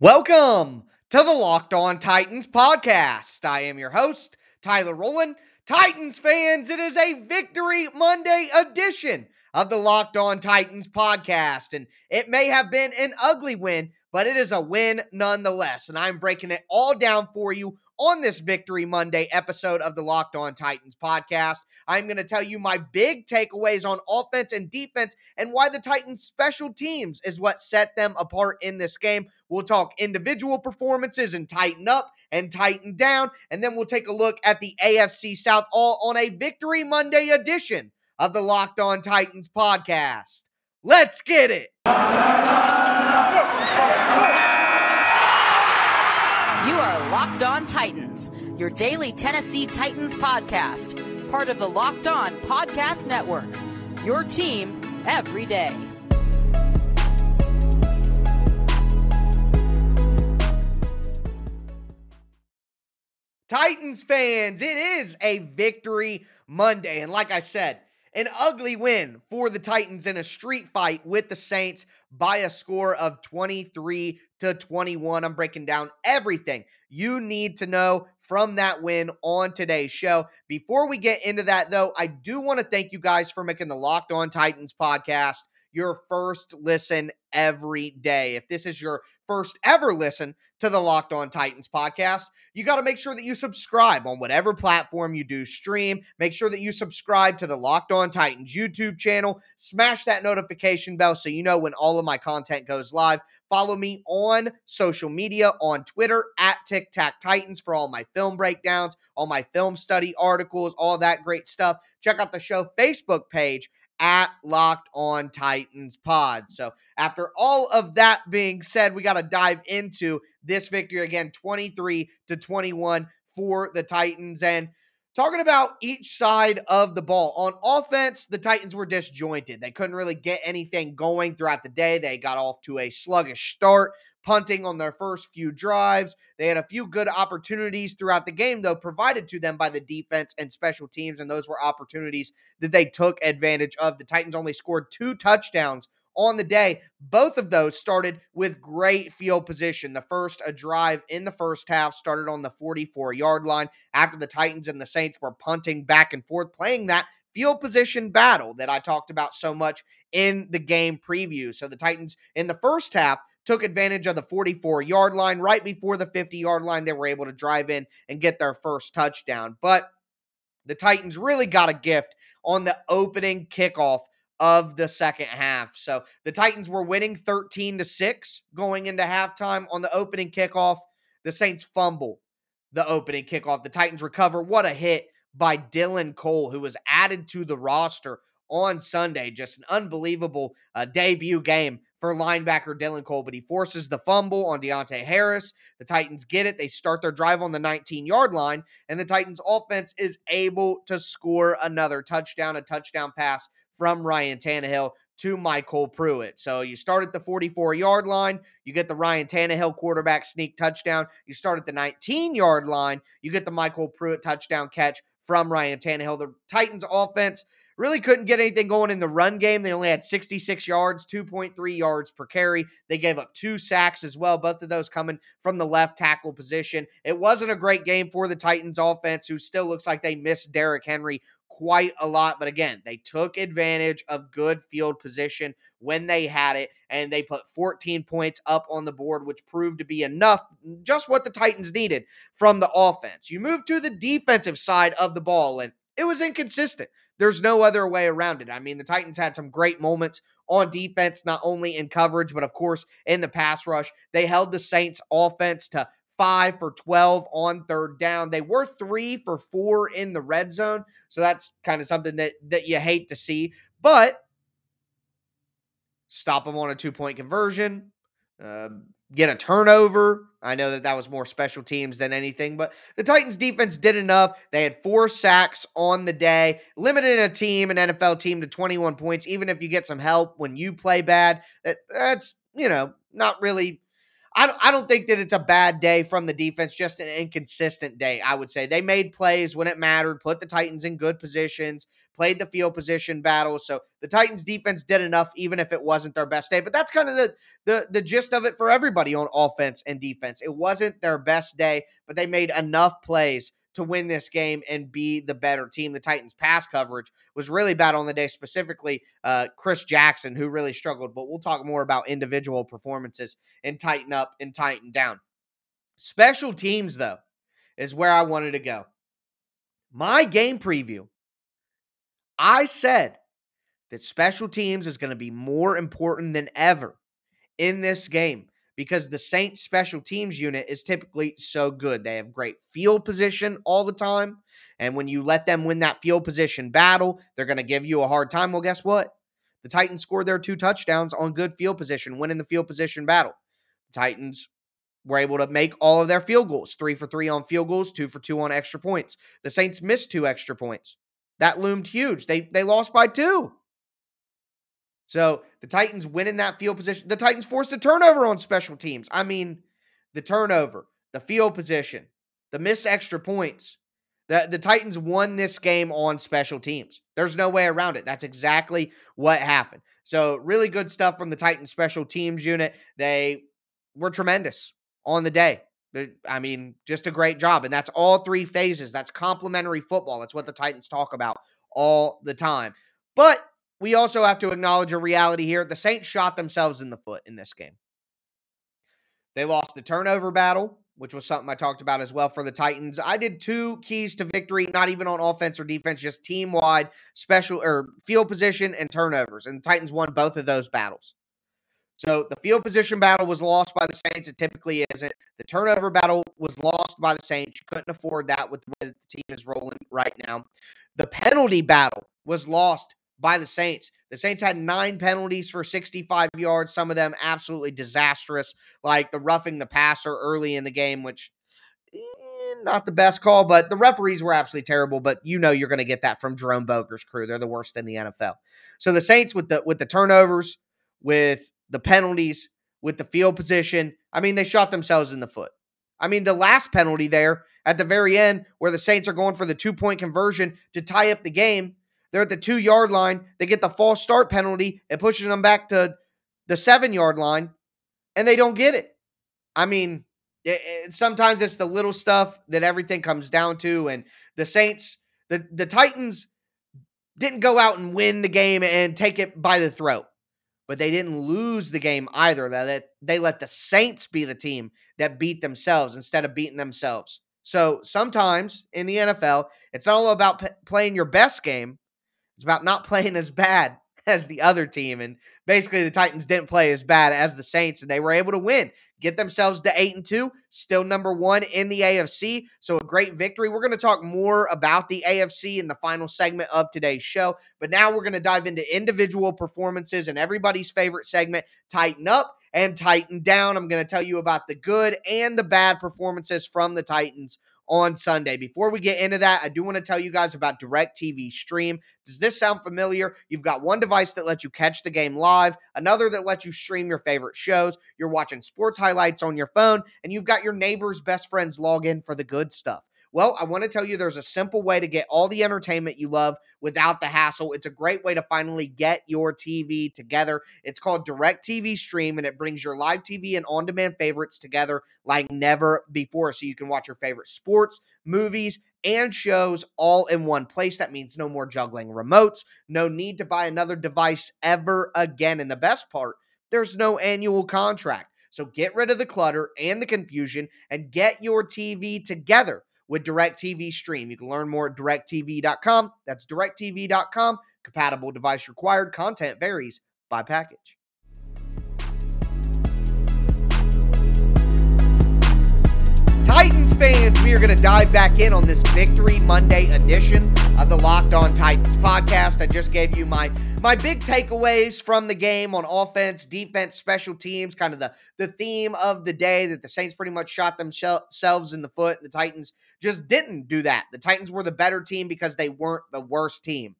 Welcome to the Locked On Titans podcast. I am your host, Tyler Rowland. Titans fans, it is a Victory Monday edition of the Locked On Titans podcast. And it may have been an ugly win, but it is a win nonetheless. And I'm breaking it all down for you on this Victory Monday episode of the Locked On Titans podcast. I'm going to tell you my big takeaways on offense and defense and why the Titans' special teams is what set them apart in this game. We'll talk individual performances and tighten up and tighten down. And then we'll take a look at the AFC South all on a Victory Monday edition of the Locked On Titans podcast. Let's get it. Locked On Titans, your daily Tennessee Titans podcast, part of the Locked On Podcast Network. Your team every day. Titans fans, it is a victory Monday. And like I said, an ugly win for the Titans in a street fight with the Saints by a score of 23 to 21. I'm breaking down everything you need to know from that win on today's show. Before we get into that, though, I do want to thank you guys for making the Locked On Titans podcast your first listen every day. If this is your first ever listen to the Locked On Titans podcast, you got to make sure that you subscribe on whatever platform you do stream. Make sure that you subscribe to the Locked On Titans YouTube channel. Smash that notification bell so you know when all of my content goes live. Follow me on social media on Twitter at Tic Tac Titans for all my film breakdowns, all my film study articles, all that great stuff. Check out the show Facebook page at Locked On Titans Pod. So, after all of that being said, we got to dive into this victory again 23 to 21 for the Titans. And talking about each side of the ball. On offense, the Titans were disjointed. They couldn't really get anything going throughout the day. They got off to a sluggish start punting on their first few drives. They had a few good opportunities throughout the game, though, provided to them by the defense and special teams, and those were opportunities that they took advantage of. The Titans only scored two touchdowns on the day. Both of those started with great field position. The first, a drive in the first half, started on the 44 yard line after the Titans and the Saints were punting back and forth, playing that field position battle that I talked about so much in the game preview. So the Titans in the first half took advantage of the 44 yard line. Right before the 50 yard line, they were able to drive in and get their first touchdown. But the Titans really got a gift on the opening kickoff of the second half. So the Titans were winning 13 to 6 going into halftime on the opening kickoff. The Saints fumble the opening kickoff. The Titans recover. What a hit by Dylan Cole, who was added to the roster on Sunday. Just an unbelievable uh, debut game for linebacker Dylan Cole, but he forces the fumble on Deonte Harris. The Titans get it. They start their drive on the 19 yard line, and the Titans offense is able to score another touchdown, a touchdown pass from Ryan Tannehill to MyCole Pruitt. So you start at the 44 yard line, you get the Ryan Tannehill quarterback sneak touchdown. You start at the 19 yard line, you get the MyCole Pruitt touchdown catch from Ryan Tannehill. The Titans offense Really couldn't get anything going in the run game. They only had 66 yards, 2.3 yards per carry. They gave up two sacks as well, both of those coming from the left tackle position. It wasn't a great game for the Titans offense, who still looks like they missed Derrick Henry quite a lot. But again, they took advantage of good field position when they had it, and they put 14 points up on the board, which proved to be enough, mm, just what the Titans needed from the offense. You move to the defensive side of the ball, and it was inconsistent. There's no other way around it. I mean, the Titans had some great moments on defense, not only in coverage, but of course in the pass rush. They held the Saints offense to five for 12 on third down. They were three for four in the red zone. So that's kind of something that, that you hate to see. But stop them on a two point conversion, uh, get a turnover. I know that that was more special teams than anything, but the Titans defense did enough. They had four sacks on the day, limited a team, an NFL team, to 21 points. Even if you get some help when you play bad, that, that's, you know, not really. I don't, I don't think that it's a bad day from the defense, just an inconsistent day, I would say. They made plays when it mattered, put the Titans in good positions, played the field position battle. So the Titans defense did enough, even if it wasn't their best day. But that's kind of the the the gist of it for everybody on offense and defense. It wasn't their best day, but they made enough plays to win this game and be the better team. The Titans' pass coverage was really bad on the day, specifically uh, Chris Jackson, who really struggled. But we'll talk more about individual performances and tighten up and tighten down. Special teams, though, is where I wanted to go. My game preview, I said that special teams is going to be more important than ever in this game because the Saints special teams unit is typically so good. They have great field position all the time. And when you let them win that field position battle, they're going to give you a hard time. Well, guess what? The Titans scored their two touchdowns on good field position, winning the field position battle. The Titans were able to make all of their field goals three for three on field goals, two for two on extra points. The Saints missed two extra points. That loomed huge. They, they lost by two. So the Titans winning that field position. The Titans forced a turnover on special teams. I mean, the turnover, the field position, the missed extra points. The, the Titans won this game on special teams. There's no way around it. That's exactly what happened. So, really good stuff from the Titans special teams unit. They were tremendous on the day. I mean, just a great job. And that's all three phases. That's complementary football. That's what the Titans talk about all the time. But we also have to acknowledge a reality here. The Saints shot themselves in the foot in this game. They lost the turnover battle, which was something I talked about as well for the Titans. I did two keys to victory, not even on offense or defense, just team wide, special or field position and turnovers. And the Titans won both of those battles. So the field position battle was lost by the Saints. It typically isn't. The turnover battle was lost by the Saints. You couldn't afford that with the way the team is rolling right now. The penalty battle was lost by the Saints. The Saints had nine penalties for 65 yards, some of them absolutely disastrous, like the roughing the passer early in the game, which eh, not the best call, but the referees were absolutely terrible. But you know you're going to get that from Jerome Boger's crew. They're the worst in the NFL. So the Saints with the with the turnovers, with the penalties, with the field position, I mean, they shot themselves in the foot. I mean, the last penalty there at the very end, where the Saints are going for the two point conversion to tie up the game, they're at the two yard line. They get the false start penalty. It pushes them back to the seven yard line, and they don't get it. I mean, it, it, sometimes it's the little stuff that everything comes down to. And the Saints, the, the Titans didn't go out and win the game and take it by the throat, but they didn't lose the game either. That they let the Saints be the team that beat themselves instead of beating themselves. So sometimes in the NFL, it's not all about p- playing your best game. It's about not playing as bad as the other team. And basically, the Titans didn't play as bad as the Saints, and they were able to win, get themselves to eight and two, still number one in the AFC. So a great victory. We're going to talk more about the AFC in the final segment of today's show. But now we're going to dive into individual performances and everybody's favorite segment, Tighten Up and Tighten Down. I'm going to tell you about the good and the bad performances from the Titans on Sunday. Before we get into that, I do want to tell you guys about DirecTV Stream. Does this sound familiar? You've got one device that lets you catch the game live, another that lets you stream your favorite shows. You're watching sports highlights on your phone, and you've got your neighbor's best friends log in for the good stuff. Well, I want to tell you there's a simple way to get all the entertainment you love without the hassle. It's a great way to finally get your TV together. It's called DirecTV Stream, and it brings your live TV and on demand favorites together like never before. So you can watch your favorite sports, movies, and shows all in one place. That means no more juggling remotes, no need to buy another device ever again. And the best part, there's no annual contract. So get rid of the clutter and the confusion and get your TV together with DirecTV Stream. You can learn more at directv.com. That's directv.com. Compatible device required. Content varies by package. Titans fans, we are going to dive back in on this Victory Monday edition of the Locked On Titans podcast. I just gave you my my big takeaways from the game on offense, defense, special teams, kind of the the theme of the day that the Saints pretty much shot themselves in the foot. The Titans just didn't do that. The Titans were the better team because they weren't the worst team.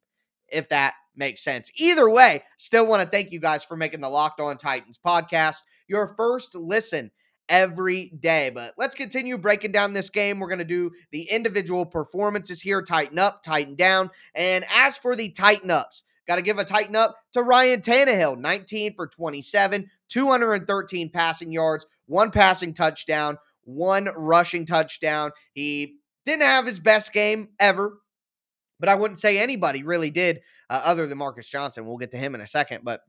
If that makes sense. Either way, still want to thank you guys for making the Locked On Titans podcast your first listen every day. But let's continue breaking down this game. We're going to do the individual performances here tighten up, tighten down. And as for the tighten ups, got to give a tighten up to Ryan Tannehill 19 for 27, 213 passing yards, one passing touchdown, one rushing touchdown. He didn't have his best game ever, but I wouldn't say anybody really did uh, other than Marcus Johnson. We'll get to him in a second. But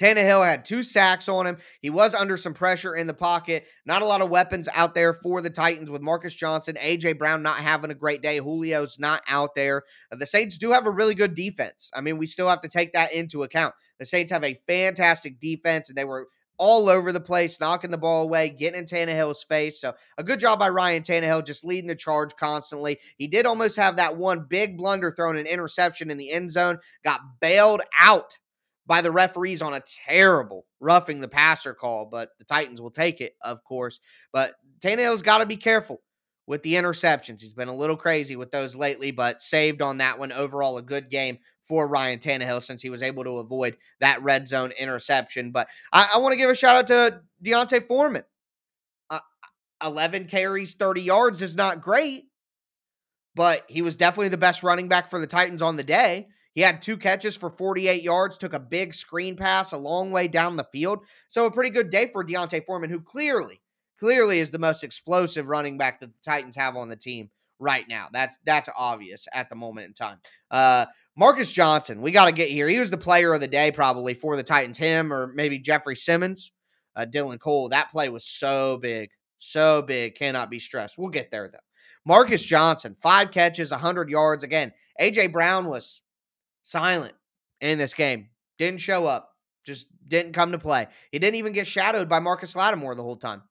Tannehill had two sacks on him. He was under some pressure in the pocket. Not a lot of weapons out there for the Titans with Marcus Johnson, AJ Brown not having a great day. Julio's not out there. Uh, the Saints do have a really good defense. I mean, we still have to take that into account. The Saints have a fantastic defense, and they were all over the place, knocking the ball away, getting in Tannehill's face. So a good job by Ryan Tannehill, just leading the charge constantly. He did almost have that one big blunder thrown an interception in the end zone, got bailed out by the referees on a terrible roughing the passer call, but the Titans will take it, of course. But Tannehill's got to be careful with the interceptions. He's been a little crazy with those lately, but saved on that one. Overall, a good game for Ryan Tannehill since he was able to avoid that red zone interception. But I, I want to give a shout out to D'Onta Foreman. Uh, 11 carries, 30 yards is not great, but he was definitely the best running back for the Titans on the day. He had two catches for 48 yards, took a big screen pass a long way down the field. So a pretty good day for D'Onta Foreman, who clearly, clearly is the most explosive running back that the Titans have on the team right now. That's that's obvious at the moment in time. Uh, Marcus Johnson, we got to get here. He was the player of the day probably for the Titans. Him or maybe Jeffrey Simmons, uh, Dylan Cole. That play was so big, so big. Cannot be stressed. We'll get there though. Marcus Johnson, five catches, 100 yards. Again, AJ Brown was silent in this game. Didn't show up. Just didn't come to play. He didn't even get shadowed by Marcus Lattimore the whole time.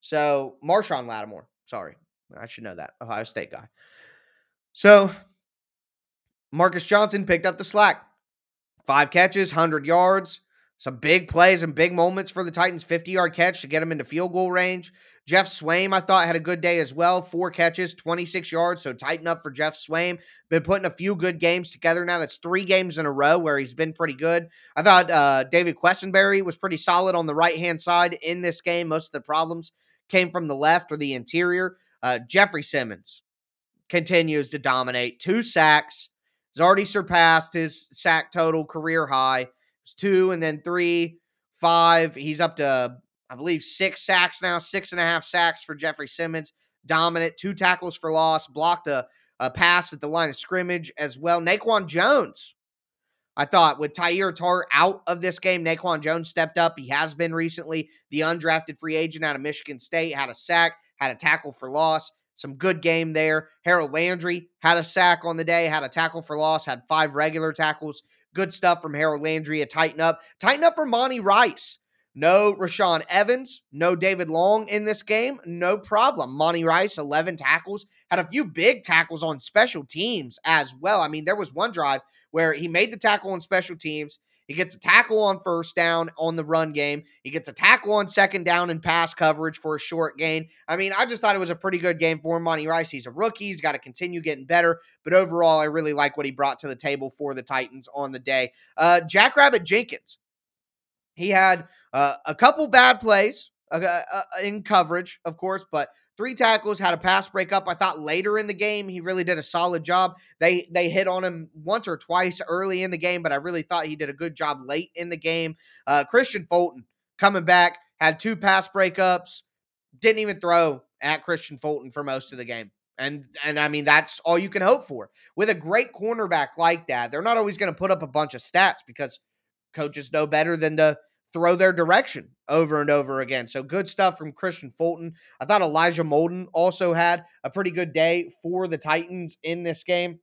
So Marshon Lattimore, sorry, I should know that Ohio State guy. So Marcus Johnson picked up the slack. Five catches, hundred yards, some big plays and big moments for the Titans. Fifty yard catch to get him into field goal range. Geoff Swaim, I thought, had a good day as well. Four catches, 26 yards. So tighten up for Geoff Swaim. Been putting a few good games together now. That's three games in a row where he's been pretty good. I thought uh, David Quessenberry was pretty solid on the right hand side in this game. Most of the problems came from the left or the interior. Uh, Jeffrey Simmons continues to dominate. Two sacks. He's already surpassed his sack total career high. It's two and then three, five. He's up to I believe six sacks now, six and a half sacks for Jeffrey Simmons. Dominant, two tackles for loss, blocked a, a pass at the line of scrimmage as well. Naquon Jones, I thought with Teair Tart out of this game, Naquon Jones stepped up. He has been recently the undrafted free agent out of Michigan State, had a sack, had a tackle for loss. Some good game there. Harold Landry had a sack on the day, had a tackle for loss, had five regular tackles. Good stuff from Harold Landry. A tighten up. Tighten up for Monty Rice. No Rashaan Evans, no David Long in this game, no problem. Monty Rice, 11 tackles, had a few big tackles on special teams as well. I mean, there was one drive where he made the tackle on special teams. He gets a tackle on first down on the run game. He gets a tackle on second down and pass coverage for a short gain. I mean, I just thought it was a pretty good game for him. Monty Rice, he's a rookie. He's got to continue getting better. But overall, I really like what he brought to the table for the Titans on the day. Uh, Jackrabbit Jenkins, he had uh, a couple bad plays uh, uh, in coverage, of course, but three tackles, had a pass breakup. I thought later in the game he really did a solid job. They they hit on him once or twice early in the game, but I really thought he did a good job late in the game. Uh, Kristian Fulton coming back had two pass breakups, didn't even throw at Kristian Fulton for most of the game. And and I mean that's all you can hope for. With a great cornerback like that, they're not always going to put up a bunch of stats because coaches know better than to throw their direction over and over again. So good stuff from Kristian Fulton. I thought Elijah Molden also had a pretty good day for the Titans in this game.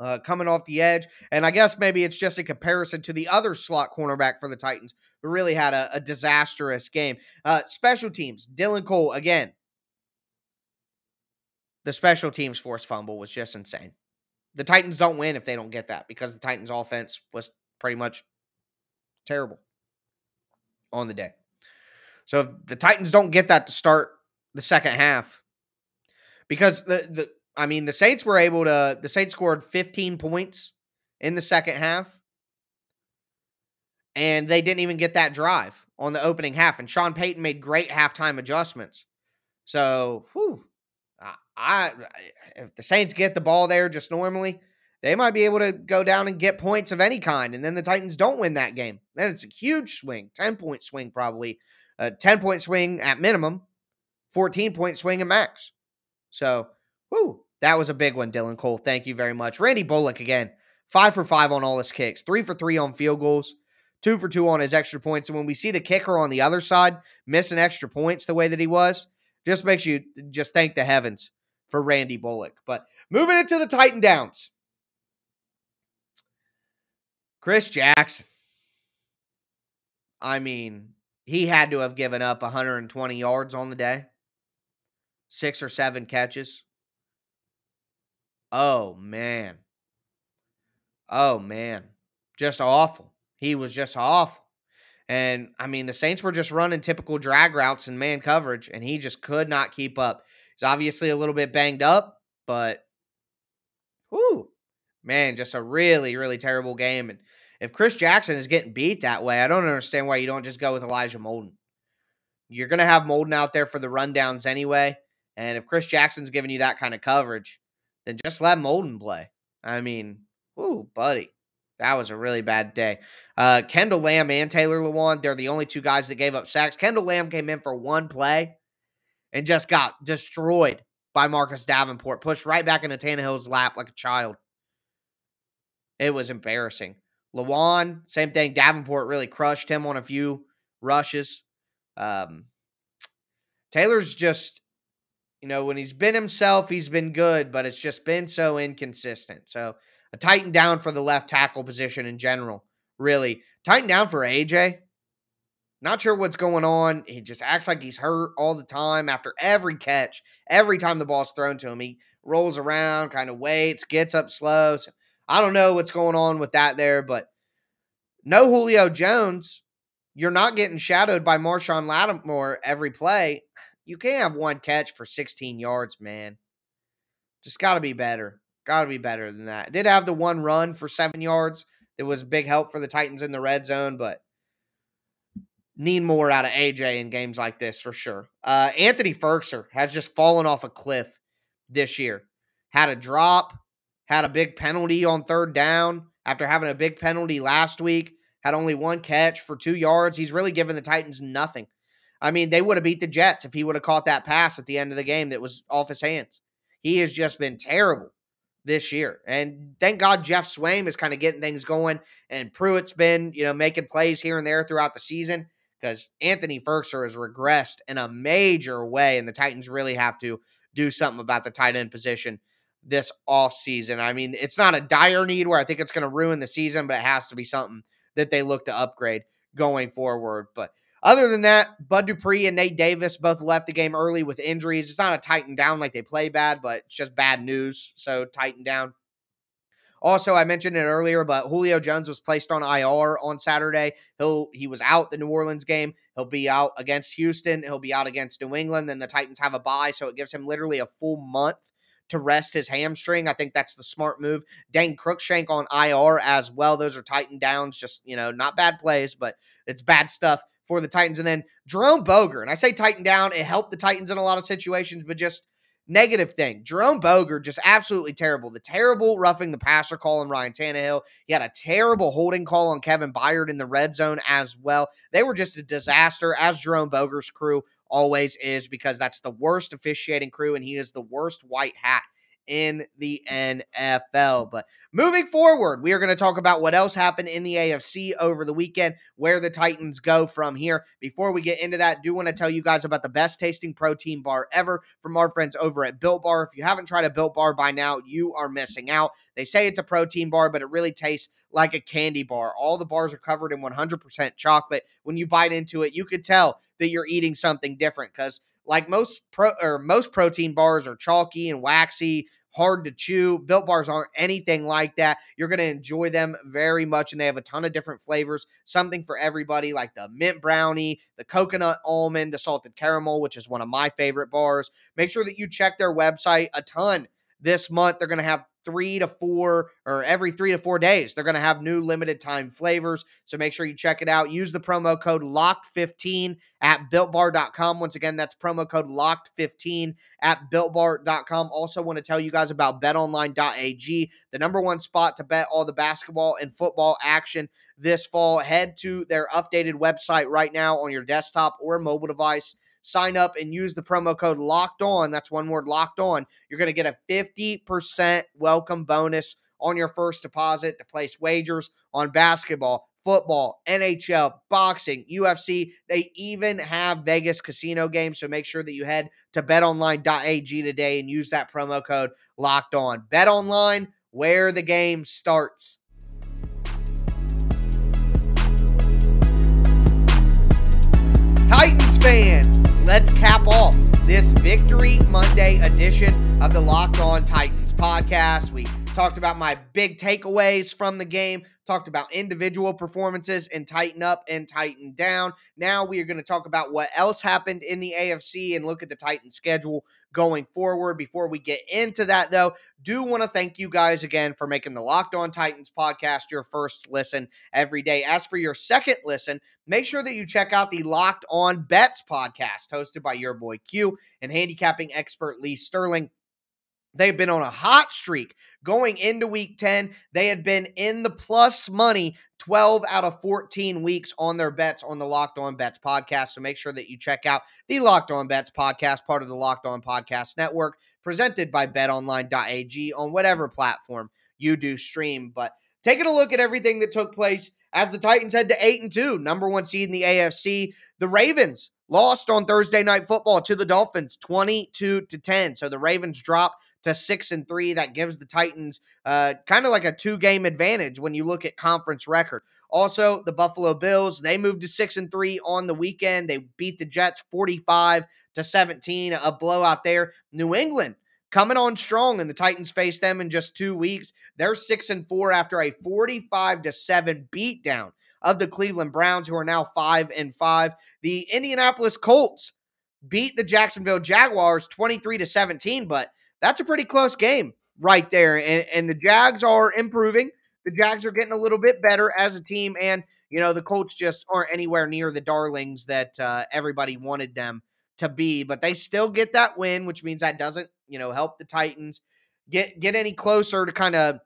Uh, coming off the edge. And I guess maybe it's just a comparison to the other slot cornerback for the Titans who really had a, a disastrous game. Uh, special teams, Dylan Cole, again. The special teams force fumble was just insane. The Titans don't win if they don't get that because the Titans offense was pretty much terrible on the day. So if the Titans don't get that to start the second half, because the the I mean the Saints were able to the Saints scored 15 points in the second half. And they didn't even get that drive on the opening half. And Sean Payton made great halftime adjustments. So, whew, I, I if the Saints get the ball there just normally, they might be able to go down and get points of any kind. And then the Titans don't win that game. Then it's a huge swing, 10 point swing, probably a 10 point swing at minimum, 14 point swing at max. So, whoo, that was a big one, Dylan Cole. Thank you very much. Randy Bullock again, five for five on all his kicks, three for three on field goals, two for two on his extra points. And when we see the kicker on the other side missing extra points the way that he was, just makes you just thank the heavens for Randy Bullock. But moving into the Titan Downs. Chris Jackson. I mean, he had to have given up 120 yards on the day, six or seven catches. Oh, man. Oh, man. Just awful. He was just awful. And I mean, the Saints were just running typical drag routes and man coverage, and he just could not keep up. He's obviously a little bit banged up, but whoo, man, just a really, really terrible game. And if Chris Jackson is getting beat that way, I don't understand why you don't just go with Elijah Molden. You're going to have Molden out there for the rundowns anyway. And if Chris Jackson's giving you that kind of coverage, then just let Molden play. I mean, ooh, buddy. That was a really bad day. Uh, Kendall Lamb and Taylor Lewan, they're the only two guys that gave up sacks. Kendall Lamb came in for one play and just got destroyed by Marcus Davenport, pushed right back into Tannehill's lap like a child. It was embarrassing. Lewan, same thing. Davenport really crushed him on a few rushes. Um, Taylor's just, you know, when he's been himself, he's been good, but it's just been so inconsistent. So a tighten down for the left tackle position in general. Really, tighten down for AJ. Not sure what's going on. He just acts like he's hurt all the time after every catch. Every time the ball's thrown to him, he rolls around, kind of waits, gets up slow. So I don't know what's going on with that there, but no Julio Jones. You're not getting shadowed by Marshon Lattimore every play. You can't have one catch for 16 yards, man. Just got to be better. Got to be better than that. Did have the one run for seven yards. It was a big help for the Titans in the red zone, but need more out of AJ in games like this for sure. Uh, Anthony Firkser has just fallen off a cliff this year. Had a drop, had a big penalty on third down after having a big penalty last week. Had only one catch for two yards. He's really given the Titans nothing. I mean, they would have beat the Jets if he would have caught that pass at the end of the game that was off his hands. He has just been terrible this year. And thank God Geoff Swaim is kind of getting things going. And Pruitt's been, you know, making plays here and there throughout the season because Anthony Firkser has regressed in a major way. And the Titans really have to do something about the tight end position this offseason. I mean, it's not a dire need where I think it's going to ruin the season, but it has to be something that they look to upgrade going forward. But other than that, Bud Dupree and Nate Davis both left the game early with injuries. It's not a tighten down like they play bad, but it's just bad news. So tighten down. Also, I mentioned it earlier, but Julio Jones was placed on IR on Saturday. He'll he was out the New Orleans game. He'll be out against Houston. He'll be out against New England. Then the Titans have a bye, so it gives him literally a full month to rest his hamstring. I think that's the smart move. Dane Cruikshank on IR as well. Those are Titan downs. Just you know, not bad plays, but it's bad stuff for the Titans. And then Jerome Boger, and I say Titan down, it helped the Titans in a lot of situations, but just negative thing. Jerome Boger, just absolutely terrible. The terrible roughing the passer call on Ryan Tannehill. He had a terrible holding call on Kevin Byard in the red zone as well. They were just a disaster, as Jerome Boger's crew always is, because that's the worst officiating crew, and he is the worst white hat in the NFL. But moving forward, we are going to talk about what else happened in the AFC over the weekend, where the Titans go from here. Before we get into that, I do want to tell you guys about the best tasting protein bar ever from our friends over at Built Bar. If you haven't tried a Built Bar by now, you are missing out. They say it's a protein bar, but it really tastes like a candy bar. All the bars are covered in 100% chocolate. When you bite into it, you could tell that you're eating something different because like most pro or most protein bars are chalky and waxy, hard to chew. Built bars aren't anything like that. You're going to enjoy them very much, and they have a ton of different flavors. Something for everybody, like the mint brownie, the coconut almond, the salted caramel, which is one of my favorite bars. Make sure that you check their website a ton this month. They're going to have three to four or every three to four days. They're going to have new limited time flavors. So make sure you check it out. Use the promo code LOCKED15 at builtbar.com. Once again, that's promo code LOCKED15 at builtbar.com. Also, want to tell you guys about betonline.ag, the number one spot to bet all the basketball and football action this fall. Head to their updated website right now on your desktop or mobile device sign up and use the promo code locked on. That's one word locked on. You're going to get a 50% welcome bonus on your first deposit to place wagers on basketball, football, NHL, boxing, UFC. They even have Vegas casino games. So make sure that you head to betonline.ag today and use that promo code locked on. Bet online where the game starts. Titans fans, let's cap off this Victory Monday edition of the Locked On Titans podcast. We talked about my big takeaways from the game, talked about individual performances and tighten up and tighten down. Now we are going to talk about what else happened in the AFC and look at the Titans schedule going forward. Before we get into that, though, do want to thank you guys again for making the Locked On Titans podcast your first listen every day. As for your second listen, make sure that you check out the Locked On Bets podcast hosted by your boy Q and handicapping expert Lee Sterling. They've been on a hot streak going into week 10. They had been in the plus money 12 out of 14 weeks on their bets on the Locked On Bets podcast. So make sure that you check out the Locked On Bets podcast, part of the Locked On Podcast Network, presented by betonline.ag on whatever platform you do stream. But taking a look at everything that took place as the Titans head to 8 and 2, number 1 seed in the AFC, the Ravens lost on Thursday night football to the Dolphins 22 to 10. So the Ravens drop to six and three. That gives the Titans uh, kind of like a two game advantage when you look at conference record. Also, the Buffalo Bills, they moved to six and three on the weekend. They beat the Jets 45 to 17, a blowout there. New England coming on strong, and the Titans face them in just two weeks. They're six and four after a 45 to 7 beatdown of the Cleveland Browns, who are now five and five. The Indianapolis Colts beat the Jacksonville Jaguars 23 to 17, but that's a pretty close game right there. And, and the Jags are improving. The Jags are getting a little bit better as a team. And, you know, the Colts just aren't anywhere near the darlings that uh, everybody wanted them to be. But they still get that win, which means that doesn't, you know, help the Titans get get any closer to kind of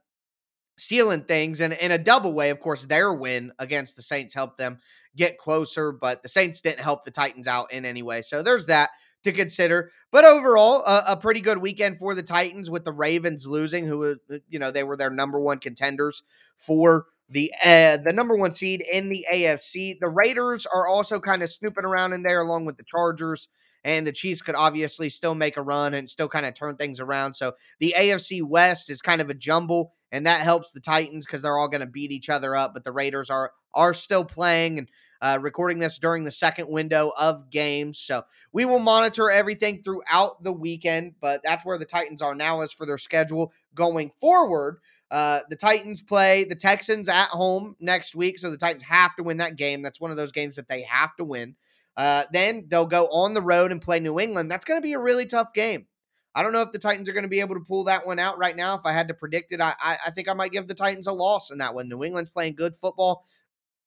sealing things. And in a double way, of course, their win against the Saints helped them get closer, but the Saints didn't help the Titans out in any way. So there's that to consider. But overall, a, a, pretty good weekend for the Titans with the Ravens losing, who uh, you know they were their number one contenders for the uh, the number one seed in the AFC. The Raiders are also kind of snooping around in there, along with the Chargers. And the Chiefs could obviously still make a run and still kind of turn things around. So the AFC West is kind of a jumble, and that helps the Titans because they're all going to beat each other up. But the Raiders are are still playing, and uh, recording this during the second window of games. So we will monitor everything throughout the weekend, but that's where the Titans are now as for their schedule going forward. Uh, the Titans play the Texans at home next week, so the Titans have to win that game. That's one of those games that they have to win. Uh, then they'll go on the road and play New England. That's going to be a really tough game. I don't know if the Titans are going to be able to pull that one out right now. If I had to predict it, I, I, I think I might give the Titans a loss in that one. New England's playing good football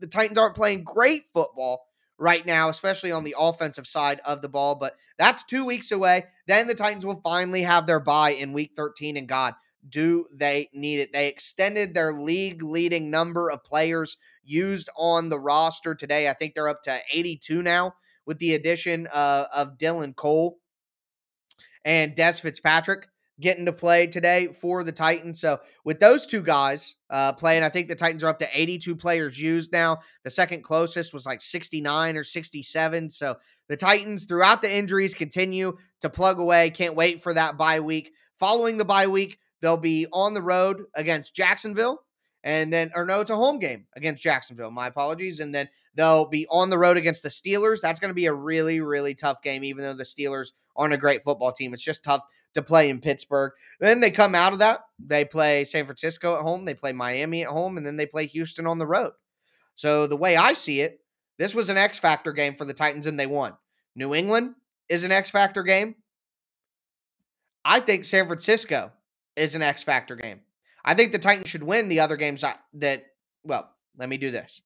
the Titans aren't playing great football right now, especially on the offensive side of the ball. But that's two weeks away. Then the Titans will finally have their bye in week 13. And God, do they need it? They extended their league leading number of players used on the roster today. I think they're up to 82 now with the addition uh, of Dylan Cole and Dez Fitzpatrick getting to play today for the Titans. So with those two guys uh, playing, I think the Titans are up to 82 players used now. The second closest was like 69 or 67. So the Titans, throughout the injuries, continue to plug away. Can't wait for that bye week. Following the bye week, they'll be on the road against Jacksonville. And then, or no, it's a home game against Jacksonville. My apologies. And then they'll be on the road against the Steelers. That's going to be a really, really tough game, even though the Steelers aren't a great football team. It's just tough to play in Pittsburgh. Then they come out of that. They play San Francisco at home, they play Miami at home, and then they play Houston on the road. So the way I see it, this was an X factor game for the Titans and they won. New England is an X factor game. I think San Francisco is an X factor game. I think the Titans should win the other games that, well, let me do this.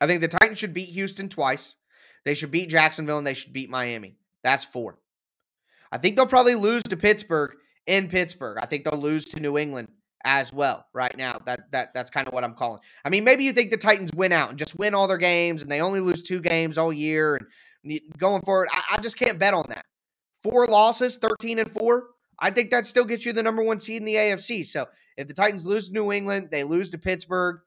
I think the Titans should beat Houston twice. They should beat Jacksonville and they should beat Miami. That's four. I think they'll probably lose to Pittsburgh in Pittsburgh. I think they'll lose to New England as well right now. That that that's kind of what I'm calling. I mean, maybe you think the Titans win out and just win all their games and they only lose two games all year and going forward. I, I just can't bet on that. Four losses, 13 and 4. I think that still gets you the number one seed in the AFC. So if the Titans lose to New England, they lose to Pittsburgh,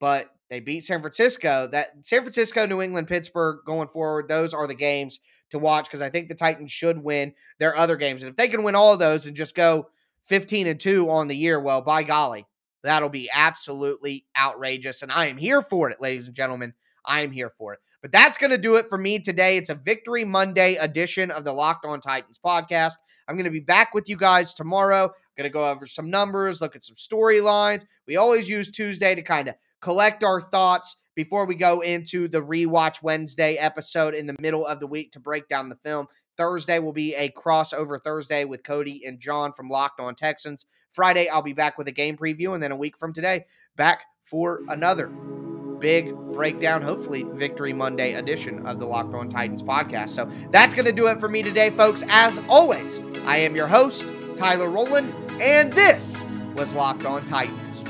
but they beat San Francisco. That San Francisco, New England, Pittsburgh going forward, those are the games to watch because I think the Titans should win their other games. And if they can win all of those and just go 15 and 2 on the year, well, by golly, that'll be absolutely outrageous. And I am here for it, ladies and gentlemen. I am here for it. But that's going to do it for me today. It's a Victory Monday edition of the Locked On Titans podcast. I'm going to be back with you guys tomorrow. Going to go over some numbers, look at some storylines. We always use Tuesday to kind of collect our thoughts before we go into the rewatch Wednesday episode in the middle of the week to break down the film. Thursday will be a crossover Thursday with Cody and John from Locked On Texans. Friday, I'll be back with a game preview, and then a week from today, back for another big breakdown, hopefully Victory Monday edition of the Locked On Titans podcast. So that's going to do it for me today, folks. As always, I am your host, Tyler Rowland, and this was Locked On Titans.